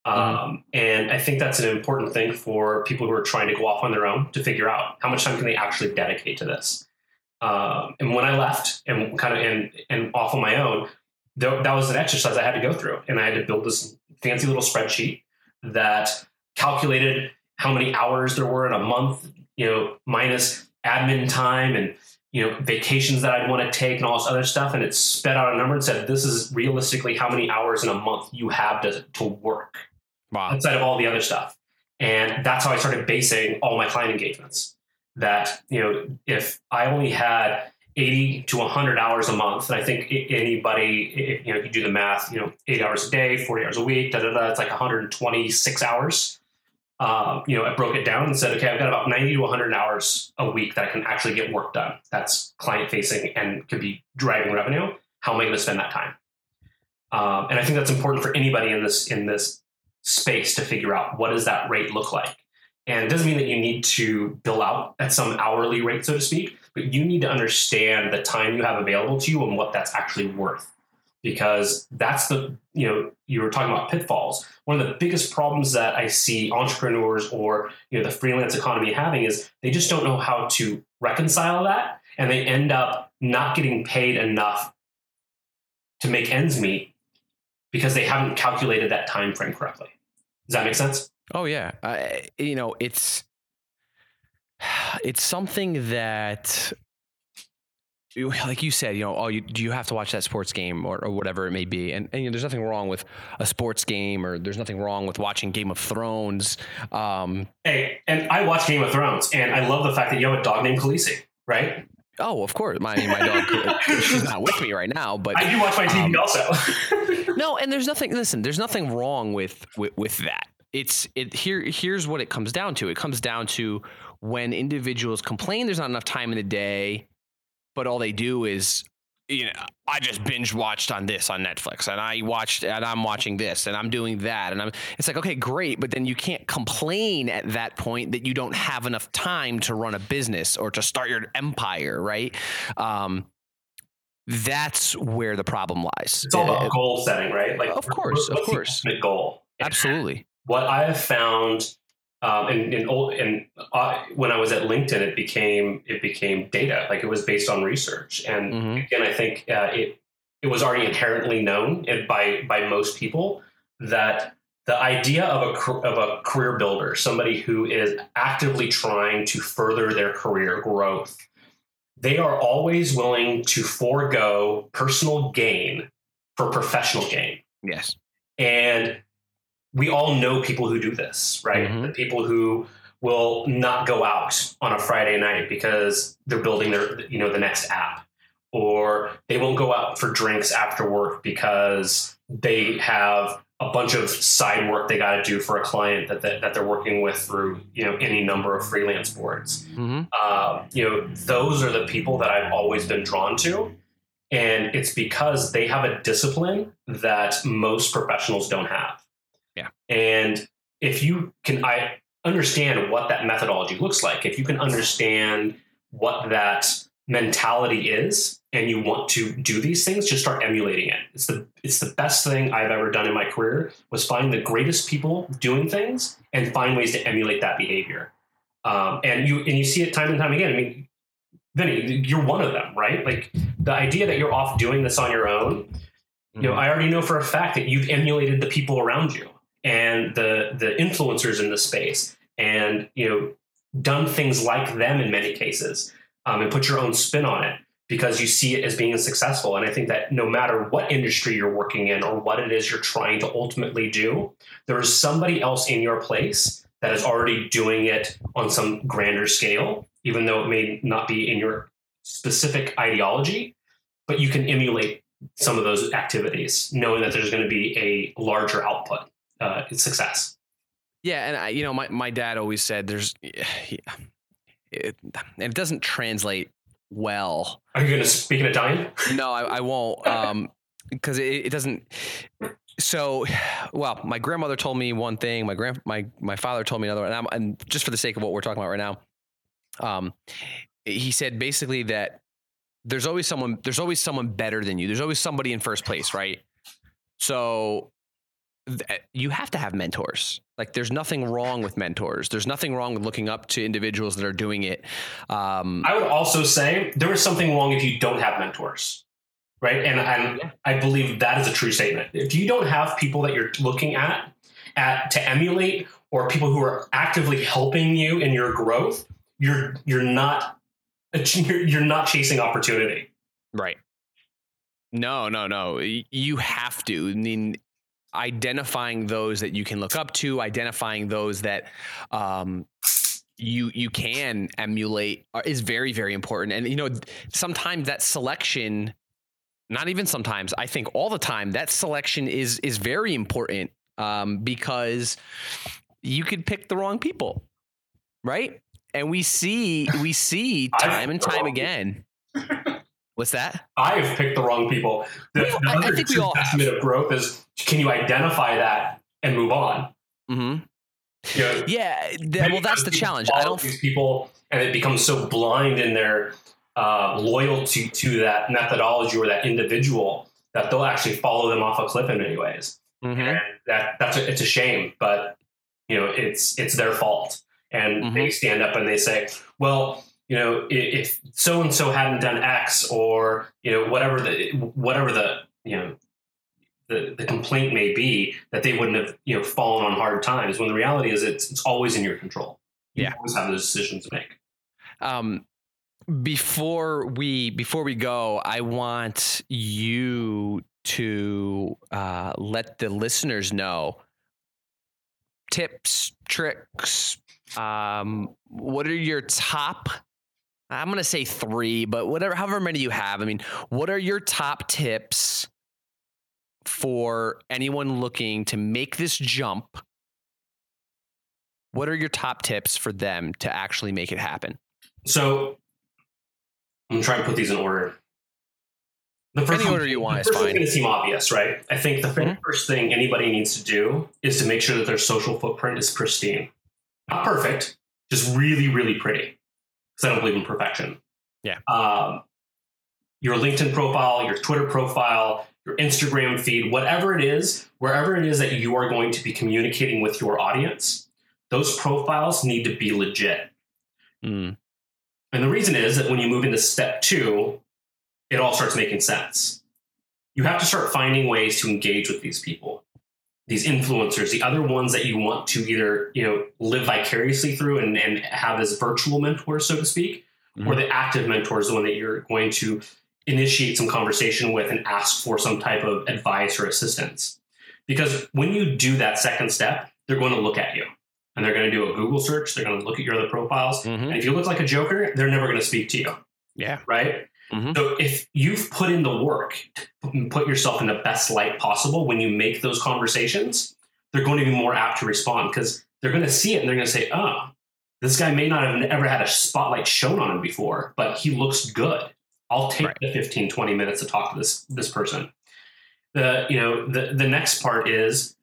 Mm-hmm. Um, and I think that's an important thing for people who are trying to go off on their own to figure out how much time can they actually dedicate to this. Um, and when I left and kind of and, and off on my own, th- that was an exercise I had to go through, and I had to build this fancy little spreadsheet that calculated how many hours there were in a month, you know, minus admin time and you know vacations that I'd want to take and all this other stuff, and it sped out a number and said this is realistically how many hours in a month you have to to work wow. outside of all the other stuff. And that's how I started basing all my client engagements. That you know if I only had 80 to 100 hours a month. And I think anybody, you know, if you do the math, you know, eight hours a day, 40 hours a week, da da da, it's like 126 hours um, you know, I broke it down and said, okay, I've got about 90 to 100 hours a week that I can actually get work done. That's client facing and could be driving revenue. How am I going to spend that time? Um, and I think that's important for anybody in this in this space to figure out what does that rate look like. And it doesn't mean that you need to bill out at some hourly rate, so to speak, but you need to understand the time you have available to you and what that's actually worth because that's the you know you were talking about pitfalls. One of the biggest problems that i see entrepreneurs or you know the freelance economy having is they just don't know how to reconcile that and they end up not getting paid enough to make ends meet because they haven't calculated that time frame correctly. Does that make sense? Oh yeah. You know it's [SIGHS] it's something that [LAUGHS] like you said, you know, oh, you, do you have to watch that sports game or, or whatever it may be? And, and you know, there's nothing wrong with a sports game, or there's nothing wrong with watching Game of Thrones. Um, Hey, and I watch Game of Thrones, and I love the fact that you have a dog named Khaleesi, right? oh, of course, my my dog, [LAUGHS] she's not with me right now, but I do watch my TV Um, also. [LAUGHS] no, and there's nothing. Listen, there's nothing wrong with with, with that. It's it here. Here's what it comes down to. It comes down to when individuals complain there's not enough time in the day, but all they do is, you know, I just binge watched on this on Netflix, and I watched, and I'm watching this, and I'm doing that, and I'm. It's like okay, great, but then you can't complain at that point that you don't have enough time to run a business or to start your empire, right? Um, that's where the problem lies. it's all Uh, about goal setting, right? Like, Of course, of course. goal. Absolutely. What I have found, um, in, in old, and uh, when I was at LinkedIn, it became it became data. Like it was based on research, and Mhm. again, I think uh, it it was already inherently known by by most people that the idea of a of a career builder, somebody who is actively trying to further their career growth, they are always willing to forego personal gain for professional gain. Yes. And we all know people who do this, right? Mhm. The people who will not go out on a Friday night because they're building their, you know, the next app, or they won't go out for drinks after work because they have a bunch of side work they got to do for a client that, that that they're working with through, you know, any number of freelance boards hmm uh, you know, those are the people that I've always been drawn to. And it's because they have a discipline that most professionals don't have. And if you can, I understand what that methodology looks like. If you can understand what that mentality is and you want to do these things, just start emulating it. It's the it's the best thing I've ever done in my career was find the greatest people doing things and find ways to emulate that behavior. Um, and you and you see it time and time again. I mean, Vinny, you're one of them, right? Like the idea that you're off doing this on your own. You know, I already know for a fact that you've emulated the people around you and the the influencers in the space, and you know, done things like them in many cases, um, and put your own spin on it because you see it as being successful. And I think that no matter what industry you're working in or what it is you're trying to ultimately do, there is somebody else in your place that is already doing it on some grander scale, even though it may not be in your specific ideology, but you can emulate some of those activities, knowing that there's going to be a larger output, uh, success. Yeah, and I, you know, my, my dad always said there's, [SIGHS] he, it, it doesn't translate well. Are you going to speak in Italian? [LAUGHS] No, I, I won't, um, because it, it doesn't. So, [SIGHS] well, my grandmother told me one thing. My grand, my my father told me another, and, I'm, and just for the sake of what we're talking about right now, um, he said basically that there's always someone, there's always someone better than you. There's always somebody in first place, right? So th- you have to have mentors. Like there's nothing wrong with mentors. There's nothing wrong with looking up to individuals that are doing it. Um, I would also say there is something wrong if you don't have mentors, right? And, and I believe that is a true statement. If you don't have people that you're looking at, at to emulate or people who are actively helping you in your growth, you're you're not [LAUGHS] you're, you're not chasing opportunity. Right. No, no, no. You have to. I mean, identifying those that you can look up to, identifying those that um, you you can emulate is very, very important. And you know, sometimes that selection, not even sometimes, I think all the time, that selection is is very important um, because you could pick the wrong people, right? And we see we see time and time again. [LAUGHS] What's that? I've picked the wrong people. The, Well, the I- I think we all have. of growth is can you identify that and move on? Mm-hmm. You know, Yeah, th- Many well, that's the challenge. I don't. these people, and it becomes so blind in their uh, loyalty to that methodology or that individual that they'll actually follow them off a cliff in many ways. Mhm. And that that's a, it's a shame, but you know it's it's their fault, and Mhm. they stand up and they say, well. You know, if so and so hadn't done X, or you know, whatever the whatever the you know the, the complaint may be that they wouldn't have you know fallen on hard times when the reality is it's it's always in your control you Yeah. always have those decisions to make Um, before we before we go, I want you to uh, let the listeners know tips, tricks. Um, what are your top? I'm gonna say three, but whatever, however many you have. I mean, what are your top tips for anyone looking to make this jump? What are your top tips for them to actually make it happen? So I'm trying to put these in order. The Any order you want the is first fine. going to seem obvious, right? I think the Mhm. first thing anybody needs to do is to make sure that their social footprint is pristine. Not perfect, just really, really pretty. Because I don't believe in perfection. Yeah. Um, your LinkedIn profile, your Twitter profile, your Instagram feed, whatever it is, wherever it is that you are going to be communicating with your audience, those profiles need to be legit. Mm, And the reason is that when you move into step two, it all starts making sense. You have to start finding ways to engage with these people, these influencers, the other ones that you want to either, you know, live vicariously through and, and have as virtual mentors, so to speak, or the active mentor is the one that you're going to initiate some conversation with and ask for some type of advice or assistance. Because when you do that second step, they're going to look at you and they're going to do a Google search. They're going to look at your other profiles. mhm. And if you look like a joker, they're never going to speak to you, Yeah. right? Mhm. So if you've put in the work to put yourself in the best light possible when you make those conversations, they're going to be more apt to respond because they're going to see it and they're going to say, oh, this guy may not have ever had a spotlight shown on him before, but he looks good. I'll take Right. the 15, 20 minutes to talk to this this person. The you know the the next part is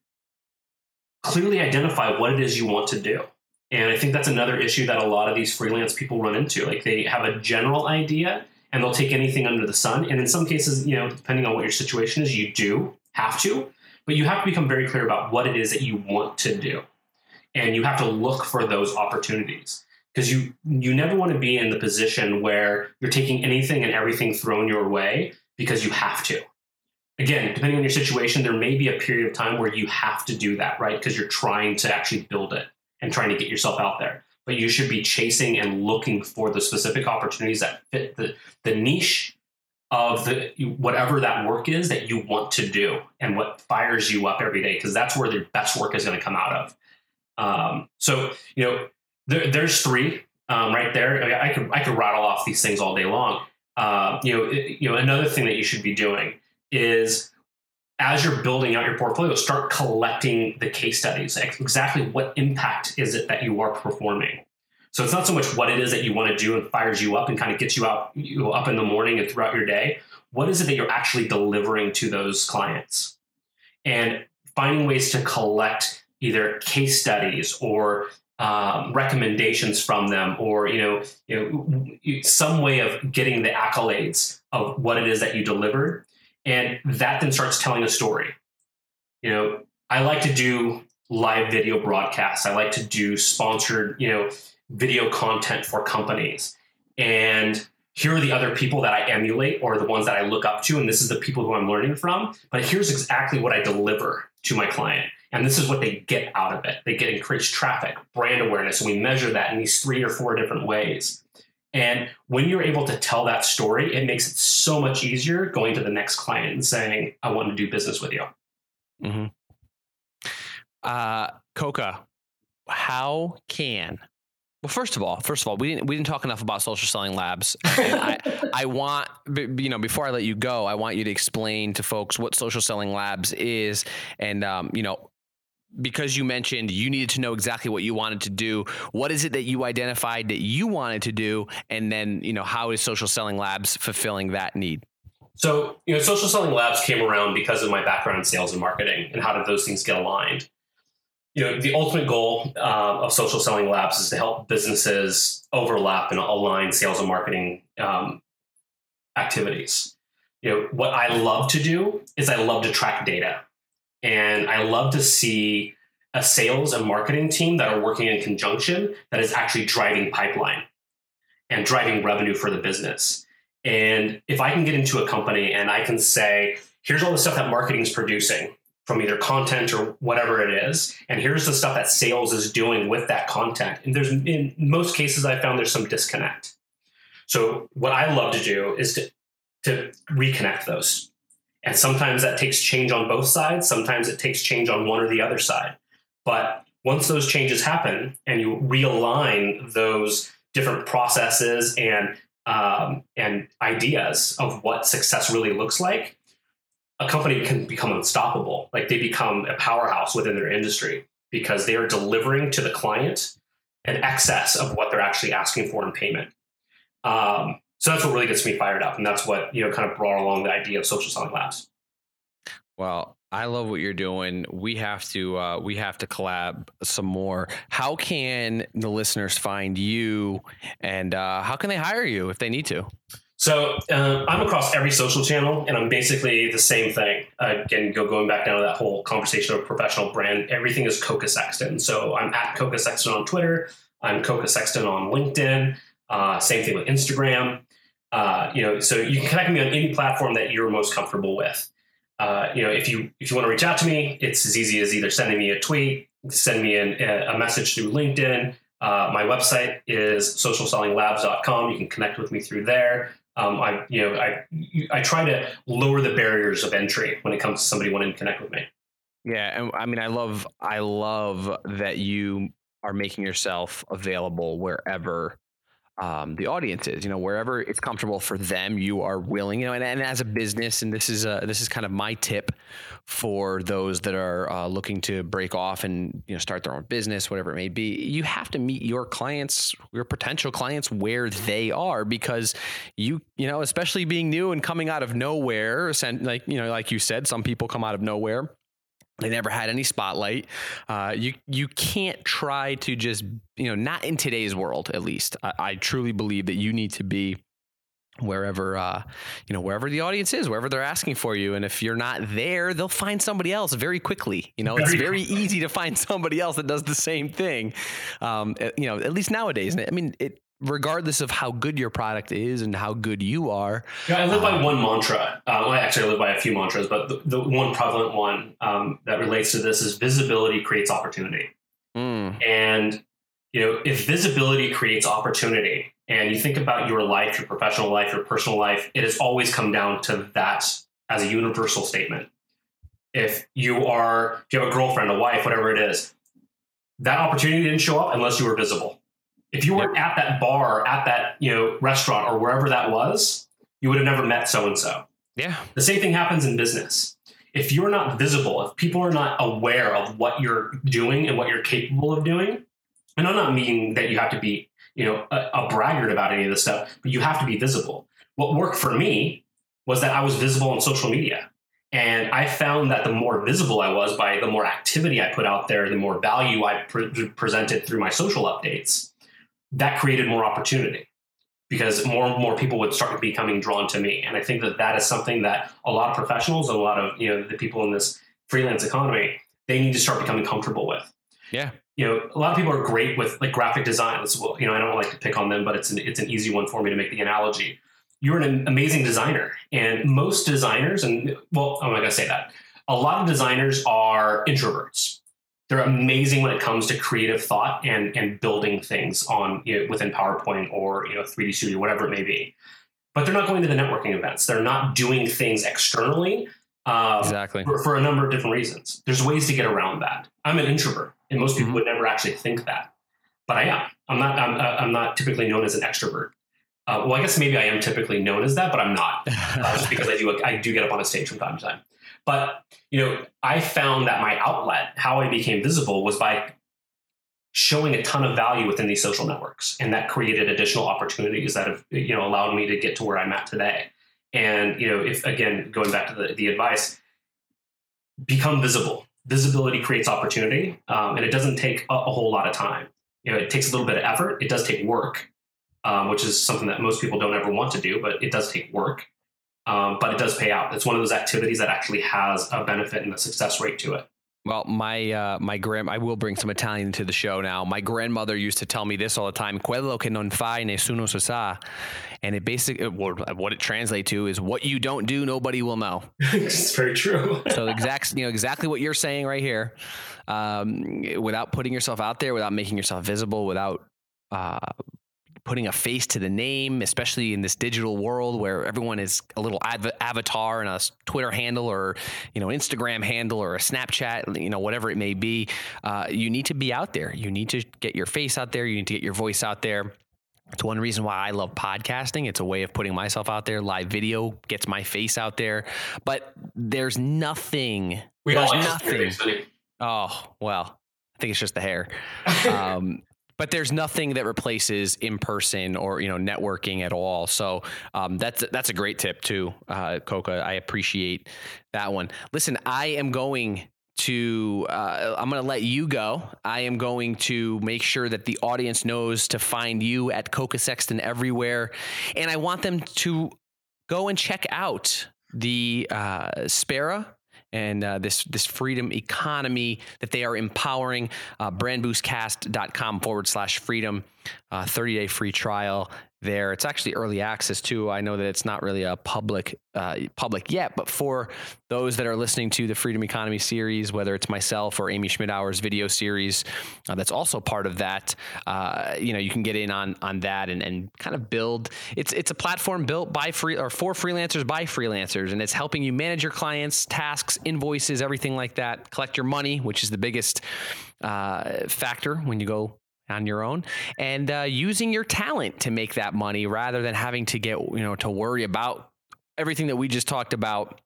clearly identify what it is you want to do. And I think that's another issue that a lot of these freelance people run into. Like they have a general idea and they'll take anything under the sun. And in some cases, you know, depending on what your situation is, you do have to, but you have to become very clear about what it is that you want to do. And you have to look for those opportunities because you you never want to be in the position where you're taking anything and everything thrown your way because you have to. Again, depending on your situation, there may be a period of time where you have to do that, right? Because you're trying to actually build it and trying to get yourself out there. But you should be chasing and looking for the specific opportunities that fit the, the niche of the whatever that work is that you want to do and what fires you up every day, because that's where the best work is going to come out of. Um, so, you know, there, there's three um, right there. I, mean, I could I could rattle off these things all day long. Uh, you know, it, you know, another thing that you should be doing is as you're building out your portfolio, start collecting the case studies. Exactly what impact is it that you are performing? So it's not so much what it is that you want to do and fires you up and kind of gets you out you up in the morning and throughout your day. What is it that you're actually delivering to those clients? And finding ways to collect either case studies or um, recommendations from them, or you know, you know, some way of getting the accolades of what it is that you delivered, and that then starts telling a story. You know, I like to do live video broadcasts. I like to do sponsored, you know, video content for companies, and here are the other people that I emulate or the ones that I look up to, and this is the people who I'm learning from. But here's exactly what I deliver to my client. And this is what they get out of it. They get increased traffic, brand awareness, and we measure that in these three or four different ways. And when you're able to tell that story, it makes it so much easier going to the next client and saying, I want to do business with you. Mm-hmm. Uh, Koka, how can well, first of all, first of all, we didn't we didn't talk enough about social selling labs. I, [LAUGHS] I want you know before I let you go, I want you to explain to folks what social selling labs is, and um, you know because you mentioned you needed to know exactly what you wanted to do. What is it that you identified that you wanted to do, and then you know how is social selling labs fulfilling that need? So, you know, social selling labs came around because of my background in sales and marketing and how did those things get aligned. You know, the ultimate goal uh, of social selling labs is to help businesses overlap and align sales and marketing um, activities. You know, what I love to do is I love to track data. And I love to see a sales and marketing team that are working in conjunction that is actually driving pipeline and driving revenue for the business. And if I can get into a company and I can say, here's all the stuff that marketing is producing from either content or whatever it is, and here's the stuff that sales is doing with that content. And there's in most cases I found there's some disconnect. So what I love to do is to to reconnect those. And sometimes that takes change on both sides. Sometimes it takes change on one or the other side. But once those changes happen and you realign those different processes and um, and ideas of what success really looks like, a company can become unstoppable. Like they become a powerhouse within their industry because they are delivering to the client an excess of what they're actually asking for in payment. Um, so that's what really gets me fired up, and that's what you know kind of brought along the idea of social selling labs. Well, I love what you're doing. We have to uh, we have to collab some more. How can the listeners find you, and uh, how can they hire you if they need to? So uh, I'm across every social channel, and I'm basically the same thing. Again, go going back down to that whole conversation of professional brand. Everything is Koka Sexton. So I'm at Koka Sexton on Twitter. I'm Koka Sexton on LinkedIn. Uh, same thing with Instagram. Uh, you know, so you can connect me on any platform that you're most comfortable with. Uh, you know, if you if you want to reach out to me, it's as easy as either sending me a tweet, send me an, a message through LinkedIn. Uh, my website is socialsellinglabs.com. You can connect with me through there. Um, I you know I I try to lower the barriers of entry when it comes to somebody wanting to connect with me. Yeah, and I mean, I love I love that you are making yourself available wherever um, the audience is. You know, wherever it's comfortable for them, you are willing. You know, and, and as a business, and this is a, this is kind of my tip for those that are uh, looking to break off and you know start their own business, whatever it may be. You have to meet your clients, your potential clients, where they are because you you know, especially being new and coming out of nowhere. Like you know, like you said, some people come out of nowhere they never had any spotlight. Uh, you you can't try to just you know not in today's world at least. I, I truly believe that you need to be wherever uh, you know wherever the audience is wherever they're asking for you. And if you're not there they'll find somebody else very quickly. You know it's very easy to find [LAUGHS] somebody else that does the same thing. Um, eh, you know at least nowadays. I mean it regardless of how good your product is and how good you are. Yeah, I live by um, one mantra. Uh, well, actually, I live by a few mantras, but the, the one prevalent one um, that relates to this is visibility creates opportunity. Mm. And you know, if visibility creates opportunity, and you think about your life, your professional life, your personal life, it has always come down to that as a universal statement. If you are, if you have a girlfriend, a wife, whatever it is, that opportunity didn't show up unless you were visible. If you weren't at that bar, at that you know restaurant, or wherever that was, you would have never met so and so. Yeah. The same thing happens in business. If you're not visible, if people are not aware of what you're doing and what you're capable of doing, and I'm not meaning that you have to be, you know, a, a braggart about any of this stuff, but you have to be visible. What worked for me was that I was visible on social media. And I found that the more visible I was by the more activity I put out there, the more value I pre- presented through my social updates, that created more opportunity because more and more people would start becoming drawn to me. And I think that that is something that a lot of professionals, a lot of you know the people in this freelance economy, they need to start becoming comfortable with. Yeah. You know, a lot of people are great with like graphic design. Well, you know, I don't like to pick on them, but it's an it's an easy one for me to make the analogy. You're an amazing designer, and most designers, and well, I'm not gonna say that. A lot of designers are introverts they're amazing when it comes to creative thought and and building things on you know, within PowerPoint or you know 3D Studio, whatever it may be. But they're not going to the networking events. They're not doing things externally. Um, exactly. For, for, a number of different reasons. There's ways to get around that. I'm an introvert, and most people mm-hmm. would never actually think that, but I am. I'm not. I'm, uh, I'm not typically known as an extrovert. Uh, well, I guess maybe I am typically known as that, but I'm not, uh, just because I do. I do get up on a stage from time to time. But you know, I found that my outlet, how I became visible, was by showing a ton of value within these social networks, and that created additional opportunities that have you know allowed me to get to where I'm at today. And you know, if again going back to the, the advice, become visible. Visibility creates opportunity, um, and it doesn't take a, a, whole lot of time. You know, it takes a little bit of effort. It does take work, um, which is something that most people don't ever want to do, but it does take work um, but it does pay out. It's one of those activities that actually has a benefit and a success rate to it. Well, my uh, my grand I will bring some Italian to the show now. My grandmother used to tell me this all the time: "Quello che non fai nessuno so sa," and it basically well, what it translates to is what you don't do, nobody will know. [LAUGHS] it's very true. so exact, you know, exactly what you're saying right here. Um, without putting yourself out there, without making yourself visible, without uh, putting a face to the name, especially in this digital world where everyone is a little av- avatar and a Twitter handle or you know Instagram handle or a Snapchat, you know whatever it may be. Uh, you need to be out there. You need to get your face out there. You need to get your voice out there. It's one reason why I love podcasting. It's a way of putting myself out there. Live video gets my face out there, but there's nothing. We there's nothing. Oh well, I think it's just the hair. [LAUGHS] Um, but there's nothing that replaces in person or you know networking at all. So um, that's that's a great tip too, uh, Koka. I appreciate that one. Listen, I am going to uh, I'm going to let you go. I am going to make sure that the audience knows to find you at Koka Sexton everywhere, and I want them to go and check out the uh, and uh, this this freedom economy that they are empowering. Uh, brandboostcast.com forward slash freedom, uh, 30 day free trial there. It's actually early access too. I know that it's not really a public uh, public yet, but for those that are listening to the Freedom Economy series, whether it's myself or Amy Schmittauer's video series, uh, that's also part of that. Uh, you know, you can get in on on that and, and kind of build. It's it's a platform built by free or for freelancers by freelancers, and it's helping you manage your clients' tasks, invoices, everything like that. Collect your money, which is the biggest uh, factor when you go on your own and uh, using your talent to make that money rather than having to get you know to worry about everything that we just talked about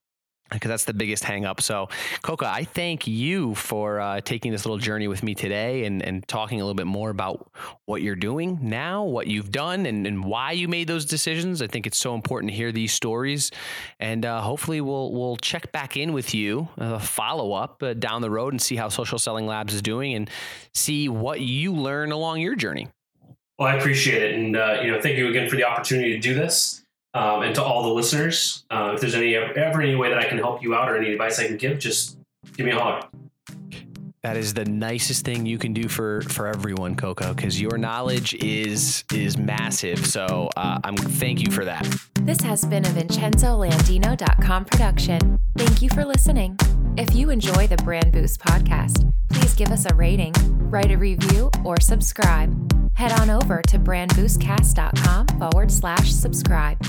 because that's the biggest hang up. So, Koka, I thank you for uh, taking this little journey with me today and, and talking a little bit more about what you're doing now, what you've done, and, and why you made those decisions. I think it's so important to hear these stories, and uh, hopefully, we'll we'll check back in with you, uh, follow up uh, down the road, and see how Social Selling Labs is doing, and see what you learn along your journey. Well, I appreciate it, and uh, you know, thank you again for the opportunity to do this. Um, and to all the listeners, uh, if there's any ever any way that I can help you out or any advice I can give, just give me a holler. That is the nicest thing you can do for for everyone, Koka, because your knowledge is is massive. So uh, I'm thank you for that. This has been a VincenzoLandino.com production. Thank you for listening. If you enjoy the Brand Boost podcast, please give us a rating, write a review, or subscribe. Head on over to brandboostcast.com forward slash subscribe.